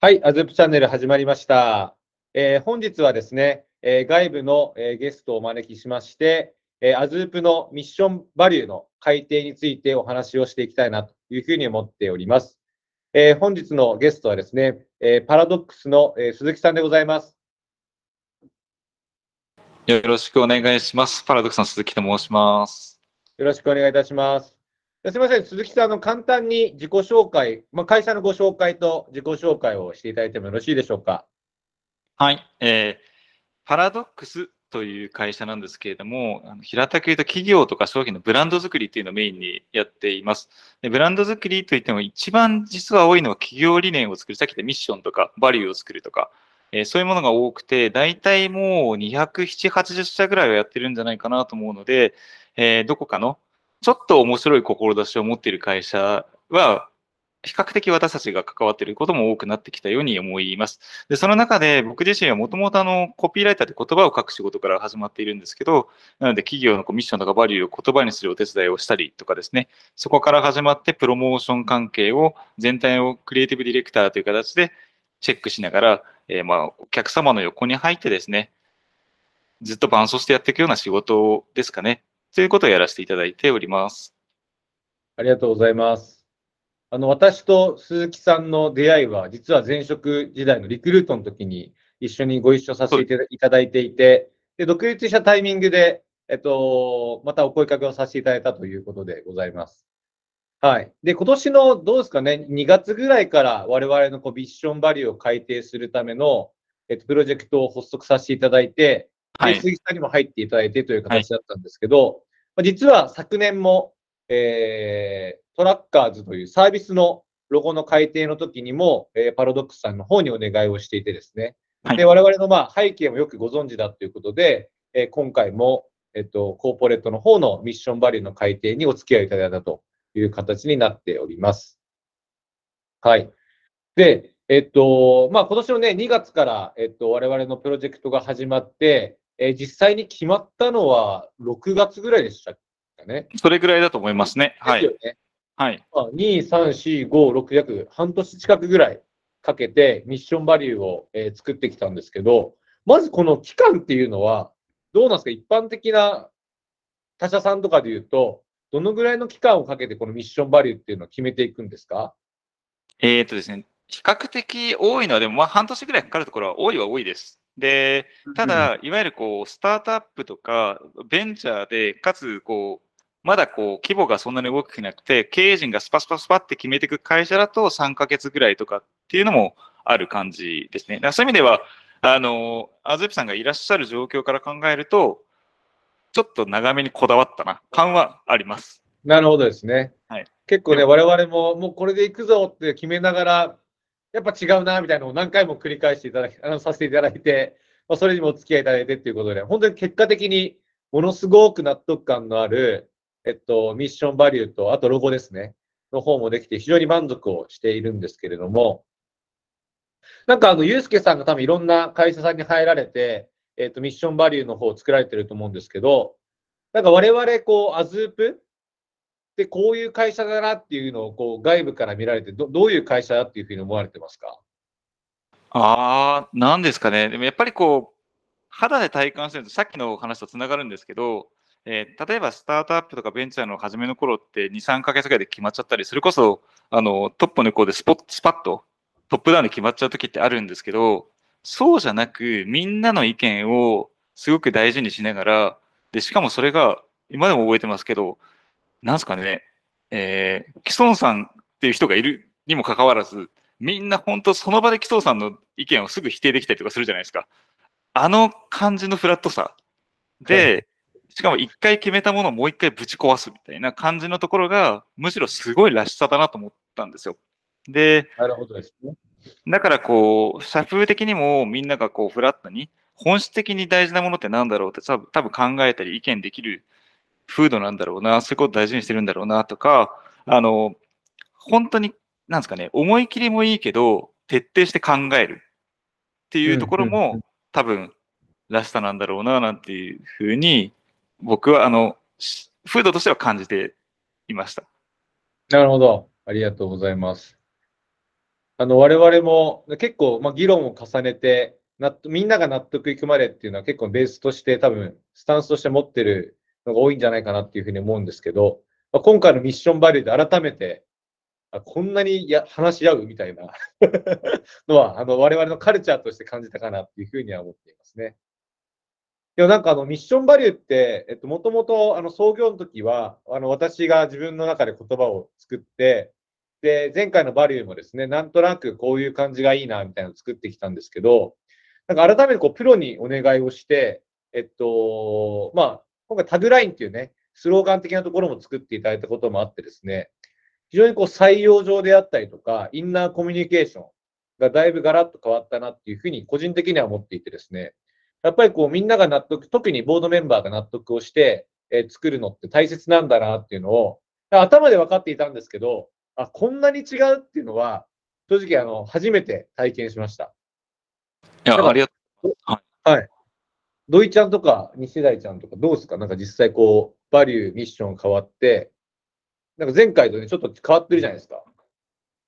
はい、アズープチャンネル始まりました。えー、本日はですね、えー、外部の、えー、ゲストをお招きしまして、えー、アズープのミッションバリューの改定についてお話をしていきたいなというふうに思っております。えー、本日のゲストはですね、えー、パラドックスの、えー、鈴木さんでございます。よろしくお願いします。パラドックスの鈴木と申します。よろしくお願いいたします。すみません、鈴木さん、の簡単に自己紹介、まあ、会社のご紹介と自己紹介をしていただいてもよろしいでしょうか？はい、えー、パラドックスという会社なんですけれども、あの平たく言うと企業とか商品のブランド作りっていうのをメインにやっています。でブランド作りといっても一番実は多いのは企業理念を作る、さっき言ったミッションとかバリューを作るとか、えー、そういうものが多くて、大体もう270、80社ぐらいはやってるんじゃないかなと思うので、えー、どこかのちょっと面白い志を持っている会社は、比較的私たちが関わっていることも多くなってきたように思います。で、その中で僕自身はもともとあの、コピーライターで言葉を書く仕事から始まっているんですけど、なので企業のミッションとかバリューを言葉にするお手伝いをしたりとかですね、そこから始まってプロモーション関係を全体をクリエイティブディレクターという形でチェックしながら、えー、ま、お客様の横に入ってですね、ずっと伴走してやっていくような仕事ですかね。ということをやらせていただいております。ありがとうございます。あの、私と鈴木さんの出会いは、実は前職時代のリクルートの時に一緒にご一緒させていただいていて、で、独立したタイミングで、えっと、またお声かけをさせていただいたということでございます。はい。で、今年のどうですかね、2月ぐらいから我々のこうビッションバリューを改定するための、えっと、プロジェクトを発足させていただいて、はい、鈴木さんにも入っていただいてという形だったんですけど、はい、実は昨年も、えー、トラッカーズというサービスのロゴの改定の時にも、えー、パラドックスさんの方にお願いをしていてですね、はい、で我々のまあ背景もよくご存知だということで、えー、今回も、えっと、コーポレートの方のミッションバリューの改定にお付き合いいただいたという形になっております。はい。で、えっと、まあ、今年のね、2月から、えっと、我々のプロジェクトが始まって、えー、実際に決まったのは6月ぐらいでしたかね。それぐらいだと思いますね。はい。ね、はい。まあ、2、3、4、5、6、約半年近くぐらいかけてミッションバリューを、えー、作ってきたんですけど、まずこの期間っていうのは、どうなんですか？一般的な他社さんとかで言うと、どのぐらいの期間をかけてこのミッションバリューっていうのを決めていくんですか？えっ、とですね、比較的多いのは、でもまあ半年ぐらいかかるところは多いは多いです。で、ただ、いわゆるこう、スタートアップとか、ベンチャーで、かつ、こう、まだこう、規模がそんなに大きくなくて、経営陣がスパスパスパって決めていく会社だと3ヶ月ぐらいとかっていうのもある感じですね。そういう意味では、あの、アズピさんがいらっしゃる状況から考えると、ちょっと長めにこだわったな、感はあります。なるほどですね。はい、結構ね、我々ももうこれで行くぞって決めながら、やっぱ違うな、みたいなのを何回も繰り返していただき、あの、させていただいて、まあ、それにもお付き合いいただいてっていうことで、本当に結果的にものすごく納得感のある、えっと、ミッションバリューと、あとロゴですね、の方もできて、非常に満足をしているんですけれども、なんかあの、ゆうすけさんが多分いろんな会社さんに入られて、えっと、ミッションバリューの方を作られてると思うんですけど、なんか我々、こう、アズープで、こういう会社だなっていうのをこう外部から見られてど、どういう会社だっていうふうに思われてますか？ああ、なんですかね。でもやっぱりこう、肌で体感すると、さっきの話とつながるんですけど、えー、例えばスタートアップとかベンチャーの初めの頃って2、3ヶ月ぐらいで決まっちゃったり、それこそあのトップの向こうでスポスパッとトップダウンで決まっちゃう時ってあるんですけど、そうじゃなく、みんなの意見をすごく大事にしながら、で、しかもそれが、今でも覚えてますけど、なんすかね、えー、キソンさんっていう人がいるにもかかわらず、みんな本当その場でキソンさんの意見をすぐ否定できたりとかするじゃないですか。あの感じのフラットさで、しかも一回決めたものをもう一回ぶち壊すみたいな感じのところが、むしろすごいらしさだなと思ったんですよ。で、なるほどですね。だからこう、社風的にもみんながこうフラットに、本質的に大事なものって何だろうって多分考えたり意見できる風土なんだろうな、そういうこと大事にしてるんだろうなとか、あの、本当に、なんですかね、思い切りもいいけど、徹底して考えるっていうところも、多分、らしさなんだろうな、なんていうふうに、僕は、あの、風土としては感じていました。なるほど。ありがとうございます。あの、我々も結構、まあ、議論を重ねて、みんなが納得いくまでっていうのは結構ベースとして多分、スタンスとして持ってるのが多いんじゃないかなっていうふうに思うんですけど、まあ、今回のミッションバリューで改めて、あこんなにや話し合うみたいな のは、あの、我々のカルチャーとして感じたかなっていうふうには思っていますね。でもなんかあのミッションバリューって、えっと、もともとあの創業の時は、あの私が自分の中で言葉を作って、で、前回のバリューもですね、なんとなくこういう感じがいいな、みたいなのを作ってきたんですけど、なんか改めてこうプロにお願いをして、えっと、まあ、今回タグラインっていうね、スローガン的なところも作っていただいたこともあってですね、非常にこう採用上であったりとか、インナーコミュニケーションがだいぶガラッと変わったなっていうふうに個人的には思っていてですね、やっぱりこうみんなが納得、特にボードメンバーが納得をして、えー作るのって大切なんだなっていうのを、頭で分かっていたんですけど、あ、こんなに違うっていうのは、正直あの、初めて体験しました。いや、ありがとはい。土井ちゃんとか西大ちゃんとかどうですか？なんか実際こう、バリュー、ミッション変わって、なんか前回とね、ちょっと変わってるじゃないですか。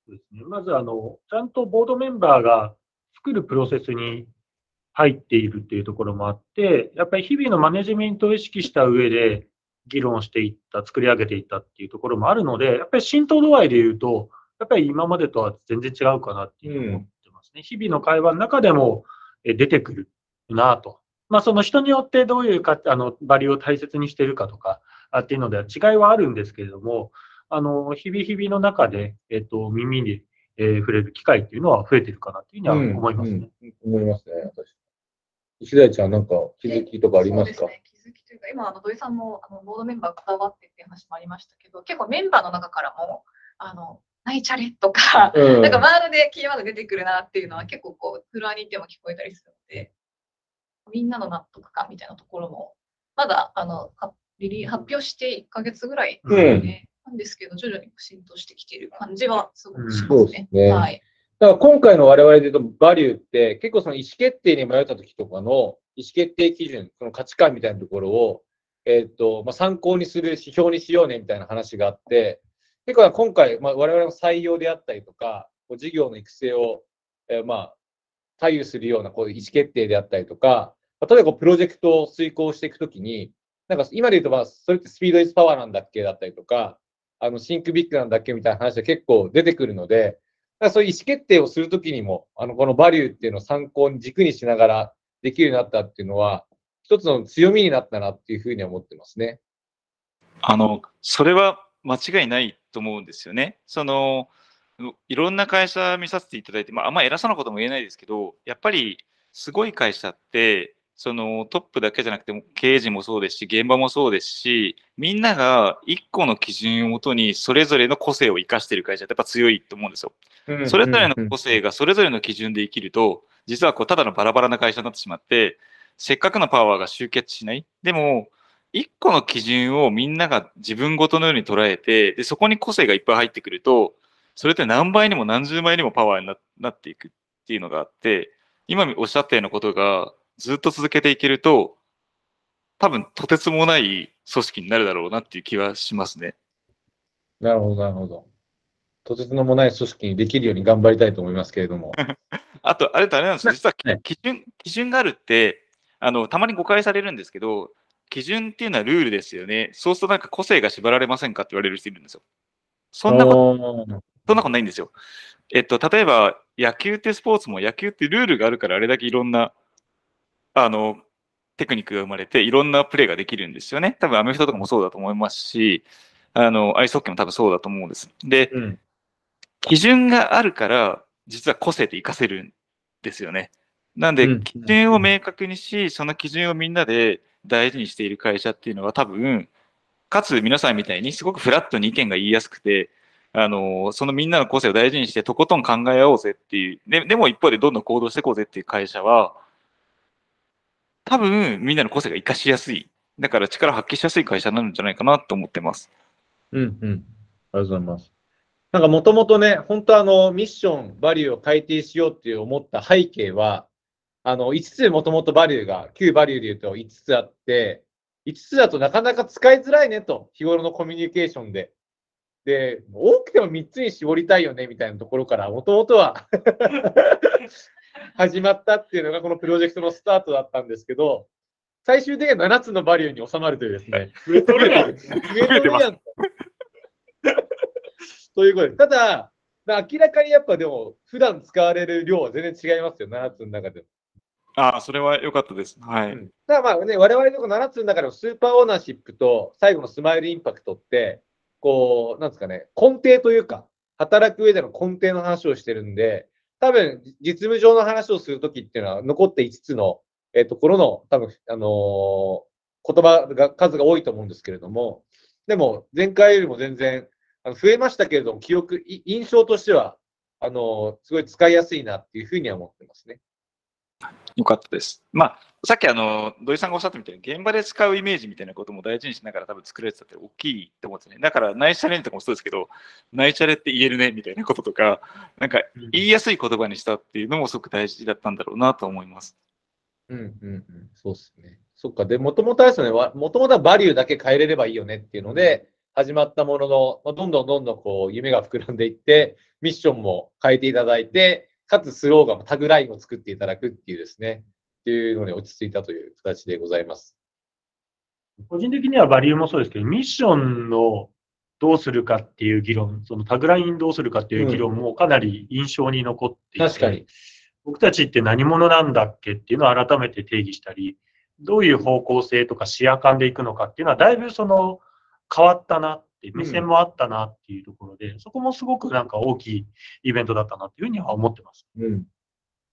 そうですね。まず、あの、ちゃんとボードメンバーが作るプロセスに入っているっていうところもあって、やっぱり日々のマネジメントを意識した上で議論していった、作り上げていったっていうところもあるので、やっぱり浸透度合いで言うと、やっぱり今までとは全然違うかなっていうふうに思ってますね。日々の会話の中でも出てくるなと。まあ、その人によってどういうか、あの、バリューを大切にしているかとか、あっていうのでは違いはあるんですけれども、あの、日々日々の中で、えっと、耳に、えー触れる機会っていうのは増えてるかなっていうふうには思いますね。うんうん思いますね、私。石大ちゃん、なんか気づきとかありますか？そうですね、気づきというか、今、あの土井さんもあのボードメンバーが関わってっていう話もありましたけど、結構メンバーの中からも、あの、ナイチャレとか、うんなんかワードでキーワード出てくるなっていうのは結構こう、フロアに行っても聞こえたりするので、みんなの納得感みたいなところも、まだあのはリリー発表して1ヶ月ぐらいですね、なんですけど、徐々に浸透してきている感じはすごくしますね。ですねはい。だから今回の我々で言うと、バリューって、結構その意思決定に迷った時とかの意思決定基準、その価値観みたいなところを、えっ、と、まあ、参考にする指標にしようねみたいな話があって、結構今回、まあ、我々の採用であったりとか、こう事業の育成を、えーまあ、左右するようなこう意思決定であったりとか、例えばプロジェクトを遂行していくときに、なんか今で言うと、まあ、それってスピードイズパワーなんだっけだったりとか、あの、シンクビッグなんだっけみたいな話が結構出てくるので、そういう意思決定をするときにも、あの、このバリューっていうのを参考に軸にしながらできるようになったっていうのは、一つの強みになったなっていうふうに思ってますね。あの、それは間違いないと思うんですよね。その、いろんな会社見させていただいて、まあ、あんま偉そうなことも言えないですけど、やっぱりすごい会社って、そのトップだけじゃなくて、経営陣もそうですし、現場もそうですし、みんなが一個の基準をもとに、それぞれの個性を生かしている会社ってやっぱ強いと思うんですよ。それぞれの個性がそれぞれの基準で生きると、実はこうただのバラバラな会社になってしまって、せっかくのパワーが集結しない。でも、一個の基準をみんなが自分ごとのように捉えて、でそこに個性がいっぱい入ってくると、それって何倍にも何十倍にもパワーにななっていくっていうのがあって、今おっしゃったようなことがずっと続けていけると、多分とてつもない組織になるだろうなっていう気はしますね。なるほど、なるほど。とてつもない組織にできるように頑張りたいと思いますけれども。あと、あれとあれなんですよ。実はね基準、基準があるって、あの、たまに誤解されるんですけど、基準っていうのはルールですよね。そうするとなんか個性が縛られませんかって言われる人いるんですよ。そんなこと、とそんなことないんですよ。えっと、例えば野球ってスポーツも野球ってルールがあるからあれだけいろんな、あの、テクニックが生まれていろんなプレーができるんですよね。多分アメフトとかもそうだと思いますし、あの、アイスホッケーも多分そうだと思うんです。で、うん。基準があるから、実は個性って活かせるんですよね。なんでうん、基準を明確にし、その基準をみんなで大事にしている会社っていうのは多分、かつ皆さんみたいにすごくフラットに意見が言いやすくて、あの、そのみんなの個性を大事にしてとことん考え合おうぜっていう、ででも一方でどんどん行動していこうぜっていう会社は、多分みんなの個性が活かしやすい。だから力を発揮しやすい会社になるんじゃないかなと思ってます。うんうん。ありがとうございます。なんかもともとね、本当あの、ミッション、バリューを改定しようって思った背景は、あの、5つもともとバリューが、旧バリューで言うと5つあって、5つだとなかなか使いづらいねと、日頃のコミュニケーションで。で、多くても3つに絞りたいよねみたいなところから、もともとは 始まったっていうのがこのプロジェクトのスタートだったんですけど、最終的には7つのバリューに収まるというですね。増えとるやん。増えてるやんと。ということで、ただ、明らかにやっぱでも、普段使われる量は全然違いますよ、7つの中でも。ああ、それは良かったです。はい。うんただまあね、我々のこの7つの中でもスーパーオーナーシップと最後のスマイルインパクトって、こう、なんですかね、根底というか、働く上での根底の話をしてるんで、多分、実務上の話をするときっていうのは、残って5つの、えーところの、多分、あのー言葉が、数が多いと思うんですけれども、でも、前回よりも全然、あの増えましたけれども、記憶、印象としては、あのーすごい使いやすいなっていうふうには思ってますね。よかったです。まあ、さっきあの土井さんがおっしゃったみたいに、現場で使うイメージみたいなことも大事にしながら多分作られてたって大きいと思うんですね。だから、ナイスチャレンジとかもそうですけど、ナイスチャレって言えるねみたいなこととか、なんか言いやすい言葉にしたっていうのもすごく大事だったんだろうなと思います。うんうんうん、そうですね。そっか。で、もともとあれですよね、わもともとはバリューだけ変えれればいいよねっていうので、始まったものの、まあどんどんどんどんこう、夢が膨らんでいって、ミッションも変えていただいて、かつスローガンもタグラインを作っていただくっていうですね、っていうのに落ち着いたという形でございます。個人的にはバリューもそうですけど、ミッションのどうするかっていう議論、そのタグラインどうするかっていう議論もかなり印象に残っていて、確かに。僕たちって何者なんだっけっていうのを改めて定義したり、どういう方向性とか視野感でいくのかっていうのは、だいぶその変わったなって、目線もあったなっていうところで、そこもすごくなんか大きいイベントだったなっていうふうには思ってます。うん。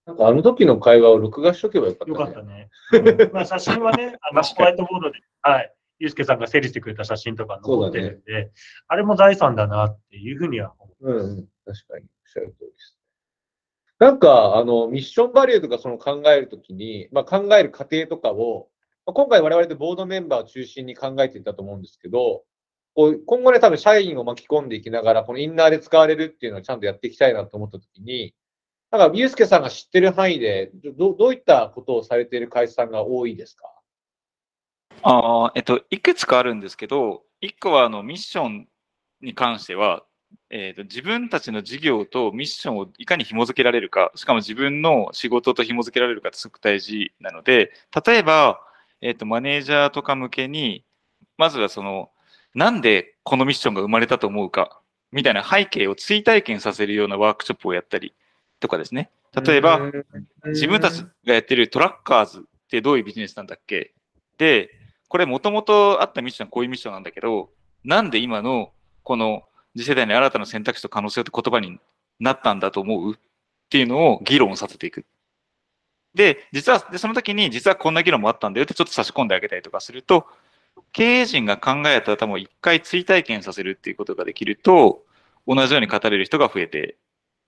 なんかあの時の会話を録画しとけばよかった、ね。よかったね。まあ写真はね、あのホワイトボードで、はい、ゆうすけさんが整理してくれた写真とか残ってるんで、あれも財産だなっていうふうには思ってうんうん、確かに、おっしゃる通りです。なんか、あの、ミッションバリューとかその考えるときに、まあ、考える過程とかを、まあ、今回我々でボードメンバーを中心に考えていたと思うんですけど、こう今後ね、多分社員を巻き込んでいきながら、このインナーで使われるっていうのをちゃんとやっていきたいなと思ったときに、なんか、ゆうすけさんが知ってる範囲で、どどういったことをされている会社さんが多いですか？あ、えっと、いくつかあるんですけど、一個はあのミッションに関しては、えっと、自分たちの事業とミッションをいかに紐付けられるか、しかも自分の仕事と紐付けられるかってすごく大事なので、例えば、えっと、マネージャーとか向けに、まずはその、なんでこのミッションが生まれたと思うか、みたいな背景を追体験させるようなワークショップをやったりとかですね。例えば、自分たちがやってるトラッカーズってどういうビジネスなんだっけ？で、これもともとあったミッションはこういうミッションなんだけど、なんで今のこの次世代の新たな選択肢と可能性と言葉になったんだと思うっていうのを議論させていく。で、実は、でその時に実はこんな議論もあったんだよってちょっと差し込んであげたりとかすると、経営陣が考えた頭を一回追体験させるっていうことができると、同じように語れる人が増えて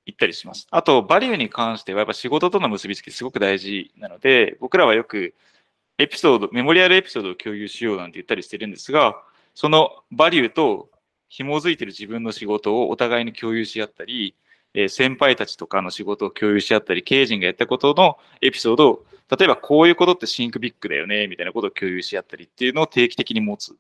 いったりします。あと、バリューに関してはやっぱ仕事との結びつきすごく大事なので、僕らはよくエピソード、メモリアルエピソードを共有しようなんて言ったりしてるんですが、そのバリューと紐づいてる自分の仕事をお互いに共有し合ったり、え先輩たちとかの仕事を共有し合ったり、経営陣がやったことのエピソードを、例えばこういうことってシンクビッグだよね、みたいなことを共有し合ったりっていうのを定期的に持つ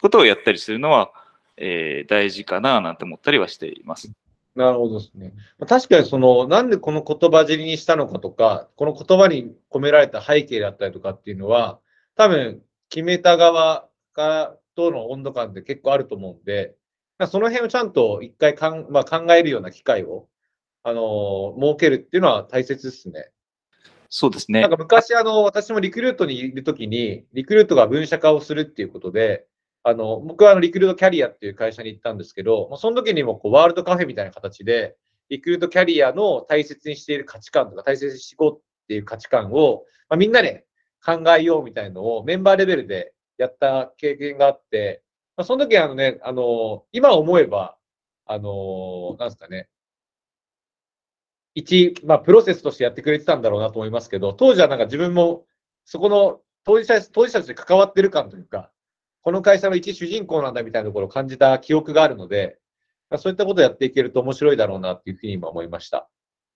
ことをやったりするのは、えー大事かななんて思ったりはしています。なるほどですね。確かにその、なんでこの言葉尻にしたのかとか、この言葉に込められた背景だったりとかっていうのは、多分、決めた側からとの温度感って結構あると思うんで、その辺をちゃんと一回かん、まあ、考えるような機会を、あのー設けるっていうのは大切ですね。そうですねなん。か昔、あの、私もリクルートにいるときに、リクルートが分社化をするっていうことで、あの、僕はあのリクルートキャリアっていう会社に行ったんですけど、まあその時にもこうワールドカフェみたいな形で、リクルートキャリアの大切にしている価値観とか、大切にしようっていう価値観を、まあ、みんなで考えようみたいのをメンバーレベルでやった経験があって、まあ、その時あのね、あの、今思えば、あの、なんですかね、一、まあ、プロセスとしてやってくれてたんだろうなと思いますけど、当時はなんか自分も、そこの当事者、当事者として関わってる感というか、この会社の一主人公なんだみたいなところを感じた記憶があるので、まそういったことをやっていけると面白いだろうなっていうふうに今思いました。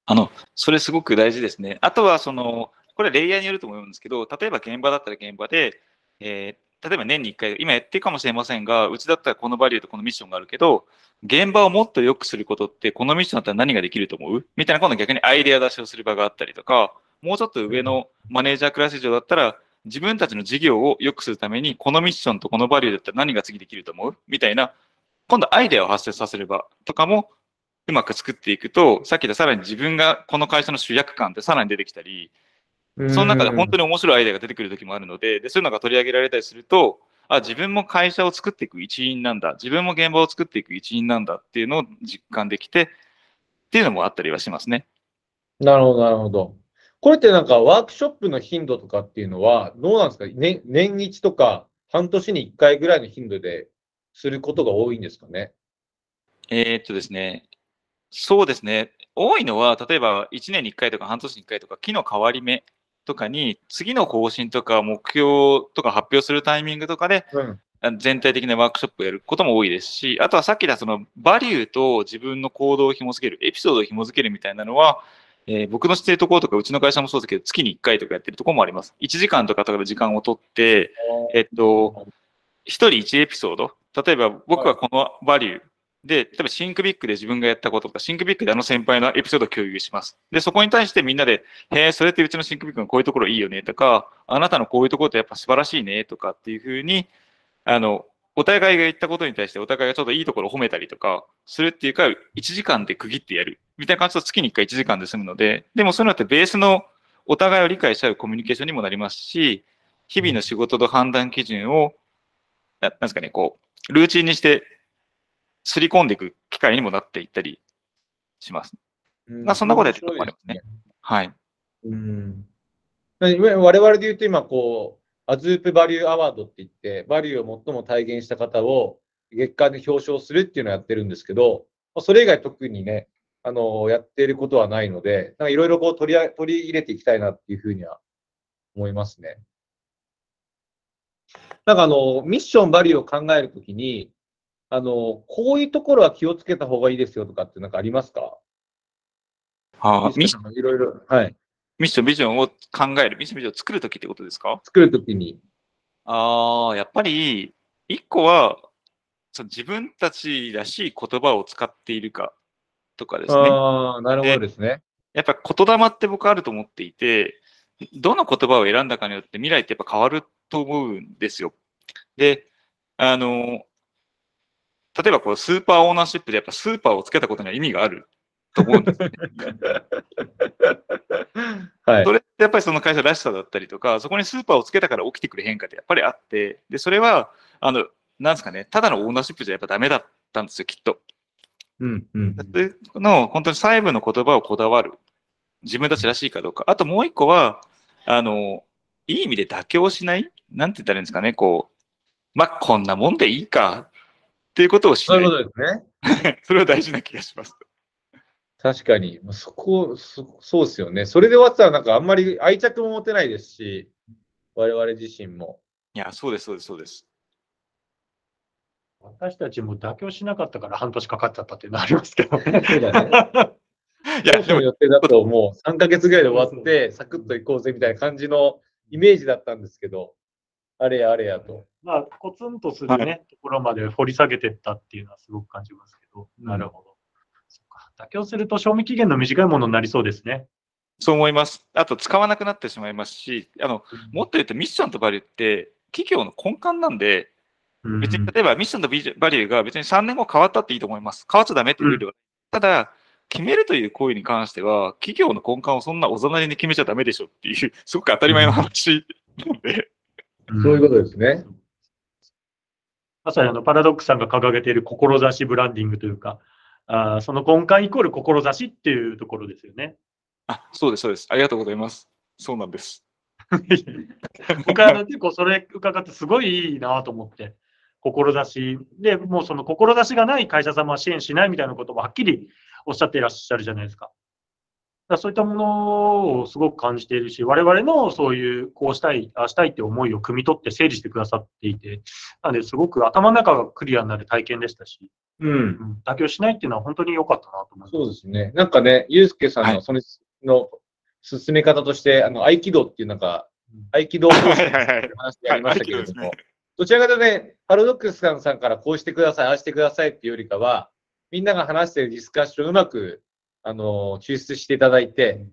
あの、それすごく大事ですね。あとは、その、これレイヤーによると思うんですけど、例えば現場だったら現場で、えー例えば年に1回、今やってるかもしれませんが、うちだったらこのバリューとこのミッションがあるけど、現場をもっと良くすることって、このミッションだったら何ができると思う？みたいな、今度逆にアイデア出しをする場があったりとか、もうちょっと上のマネージャークラス以上だったら、自分たちの事業を良くするために、このミッションとこのバリューだったら何が次できると思う？みたいな、今度アイデアを発生させる場とかもうまく作っていくと、さっき言ったさらに自分がこの会社の主役感ってさらに出てきたり、その中で本当に面白いアイデアが出てくる時もあるので、でそういうのが取り上げられたりすると、あ、自分も会社を作っていく一員なんだ、自分も現場を作っていく一員なんだっていうのを実感できて、っていうのもあったりはしますね。なるほど、なるほど。これってなんかワークショップの頻度とかっていうのはどうなんですか、ね、年一とか半年に1回ぐらいの頻度ですることが多いんですかね？えー、っとですね、そうですね。多いのは、例えば1年に1回とか半年に1回とか、木の変わり目とかに、次の方針とか目標とか発表するタイミングとかで、うん、全体的なワークショップをやることも多いですし、あとはさっき言ったそのバリューと自分の行動を紐付ける、エピソードを紐付けるみたいなのは、えー、僕の知ってるところとか、うちの会社もそうですけど、月に1回とかやってるところもあります。1時間とかとかで時間を取って、えっと、1人1エピソード。例えば、僕はこのバリューで、例えばシンクビックで自分がやったこととか、シンクビックであの先輩のエピソードを共有します。で、そこに対してみんなで、へえ、それってうちのシンクビックのこういうところいいよねとか、あなたのこういうところってやっぱ素晴らしいねとかっていうふうに、あの、お互いが言ったことに対してお互いがちょっといいところを褒めたりとかするっていうか、1時間で区切ってやるみたいな感じと月に1回1時間で済むので、でもそういうのってベースのお互いを理解し合うコミュニケーションにもなりますし、日々の仕事の判断基準を、なんですかね、こう、ルーチンにして、すり込んでいく機会にもなっていったりします。うんまあそんなことやってるとこありますね。はい。うん。我々で言うと今、こう、アズープバリューアワードって言って、バリューを最も体現した方を月間で表彰するっていうのをやってるんですけど、まあそれ以外特にね、あの、やっていることはないので、なんかいろいろこう取りあ取り入れていきたいなっていうふうには思いますね。なんかあの、ミッション、バリューを考えるときに、あの、こういうところは気をつけた方がいいですよとかってなんかありますか？あーミッシミッションいろいろ、はい。ミッション、ビジョンを考える、ミッション、ビジョンを作るときってことですか？作るときに。ああ、やっぱり、一個は、その自分たちらしい言葉を使っているかとかですね。ああ、なるほどですね。やっぱ言霊って僕あると思っていて、どの言葉を選んだかによって未来ってやっぱ変わると思うんですよ。で、あの、例えばこうスーパーオーナーシップでやっぱスーパーをつけたことには意味があると思うんですね。はいそ。れってやっぱりその会社らしさだったりとか、そこにスーパーをつけたから起きてくる変化ってやっぱりあって、で、それは、あの、なんですかね、ただのオーナーシップじゃやっぱダメだったんですよ、きっと。うん、うん。で、この本当に細部の言葉をこだわる。自分たちらしいかどうか。あともう一個は、あの、いい意味で妥協しない？なんて言ったらいいんですかね、こう、まあ、こんなもんでいいかっていうことをしない。そういうことですね。それは大事な気がします。確かに。そこ、そそうですよね。それで終わってたらなんかあんまり愛着も持てないですし、我々自身も。いや、そうです、そうです、そうです。私たちも妥協しなかったから半年かかっちゃったっていうのはありますけどね。そうだね。いや、でも、予定だともう3ヶ月ぐらいで終わって、サクッと行こうぜみたいな感じのイメージだったんですけど、あれやあれやと。まあ、コツンとするね、ところまで掘り下げてったっていうのはすごく感じますけど、なるほど。そっか妥協すると賞味期限の短いものになりそうですね。そう思います。あと、使わなくなってしまいますし、あの、もっと言うとミッションとバリューって、企業の根幹なんで、うん別に例えばミッションとバリューが別に3年後変わったっていいと思います。変わっちゃダメっていうルールは。ただ、決めるという行為に関しては、企業の根幹をそんなおざなりに決めちゃダメでしょっていう、すごく当たり前の話なので、そういうことですね。まさにあのパラドックさんが掲げている志ブランディングというか、あーその根幹イコール志っていうところですよね。あ、そうです、そうです。ありがとうございます。そうなんです。僕は結構それ伺ってすごいいいなと思って、志で、もうその志がない会社様は支援しないみたいなこともはっきりおっしゃっていらっしゃるじゃないですか。そういったものをすごく感じているし、我々のそういうこうしたい、ああしたいって思いを汲み取って整理してくださっていて、なのですごく頭の中がクリアになる体験でしたし、うん。うん妥協しないっていうのは本当に良かったなと思います。そうですね。なんかね、ゆうすけさんはいのその、の進め方として、あの、合気道っていうなんかうん、合気道の話でありましたけれども、はい合気道ですどちらかというとね、パラドックスさんさんからこうしてください、ああしてくださいっていうよりかは、みんなが話しているディスカッションをうまく、あの、抽出していただいて、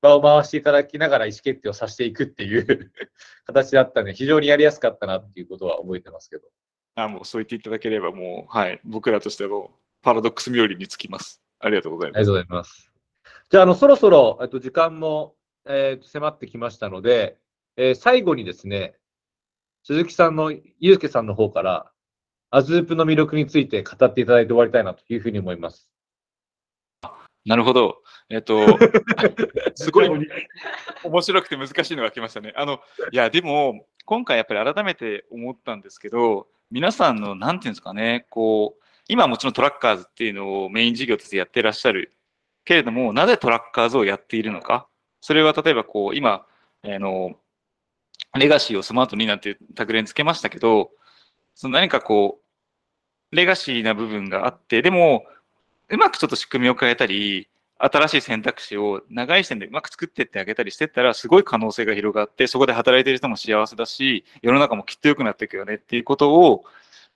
場を回していただきながら意思決定をさせていくっていう 形だったので、非常にやりやすかったなっていうことは覚えてますけど。あもうそう言っていただければ、もう、はい、僕らとしてもパラドックス冥利につきます。ありがとうございます。ありがとうございます。じゃあ、あの、そろそろ、えっと、時間も、えー迫ってきましたので、えー最後にですね、鈴木さんの、ゆうすけさんの方から、アズープの魅力について語っていただいて終わりたいなというふうに思います。なるほど。えっと、すごい 面白くて難しいのが来ましたね。あの、いや、でも、今回やっぱり改めて思ったんですけど、皆さんの、なんていうんですかね、こう、今はもちろんトラッカーズっていうのをメイン事業としてやってらっしゃるけれども、なぜトラッカーズをやっているのか？それは例えばこう、今、あの、レガシーをスマートになんてタグレにつけましたけど、その何かこう、レガシーな部分があって、でも、うまくちょっと仕組みを変えたり、新しい選択肢を長い視点でうまく作ってってあげたりしてったら、すごい可能性が広がって、そこで働いている人も幸せだし、世の中もきっと良くなっていくよねっていうことを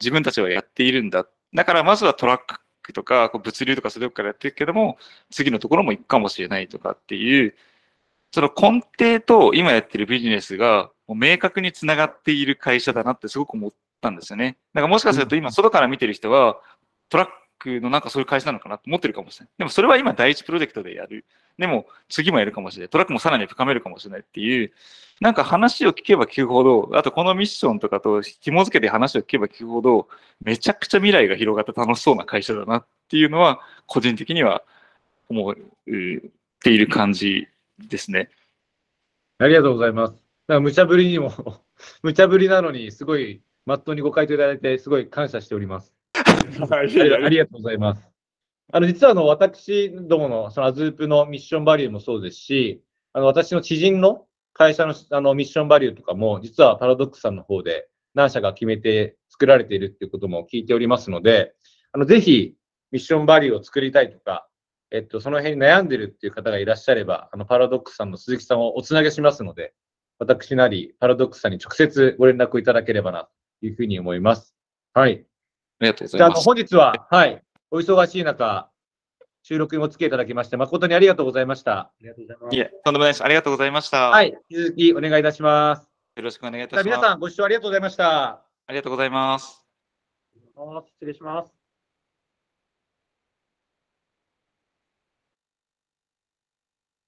自分たちはやっているんだ。だからまずはトラックとかこう物流とかそういうとこからやっていくけども、次のところも行くかもしれないとかっていう、その根底と今やってるビジネスがもう明確につながっている会社だなってすごく思ったんですよね。だからもしかすると今外から見てる人は、トラックのなんかそういう会社なのかなと思ってるかもしれない。でもそれは今第一プロジェクトでやる。でも次もやるかもしれない。トラックもさらに深めるかもしれないっていう、なんか話を聞けば聞くほど、あとこのミッションとかと紐付けて話を聞けば聞くほど、めちゃくちゃ未来が広がって楽しそうな会社だなっていうのは、個人的には思っている感じですね。ありがとうございます。だから無茶ぶりにも、無茶ぶりなのに、すごい、まっとうにご回答いただいて、すごい感謝しております。ありありがとうございます。あの、実はあの、私どもの、そのアズープのミッションバリューもそうですし、あの、私の知人の会社のあのミッションバリューとかも、実はパラドックスさんの方で何社か決めて作られているっていうことも聞いておりますので、あの、ぜひ、ミッションバリューを作りたいとか、えっと、その辺に悩んでるっていう方がいらっしゃれば、あの、パラドックスさんの鈴木さんをおつなげしますので、私なり、パラドックスさんに直接ご連絡をいただければな、というふうに思います。はい。ありがとうござじゃあ、あの、います。本日は、はい、お忙しい中、収録にお付き合いいただきまして、誠にありがとうございました。ありがとうございますい。え、とんでもないです。ありがとうございました。はい、引き続きお願いいたします。よろしくお願いいたします。皆さんご視聴ありがとうございました。ありがとうございます。失礼します。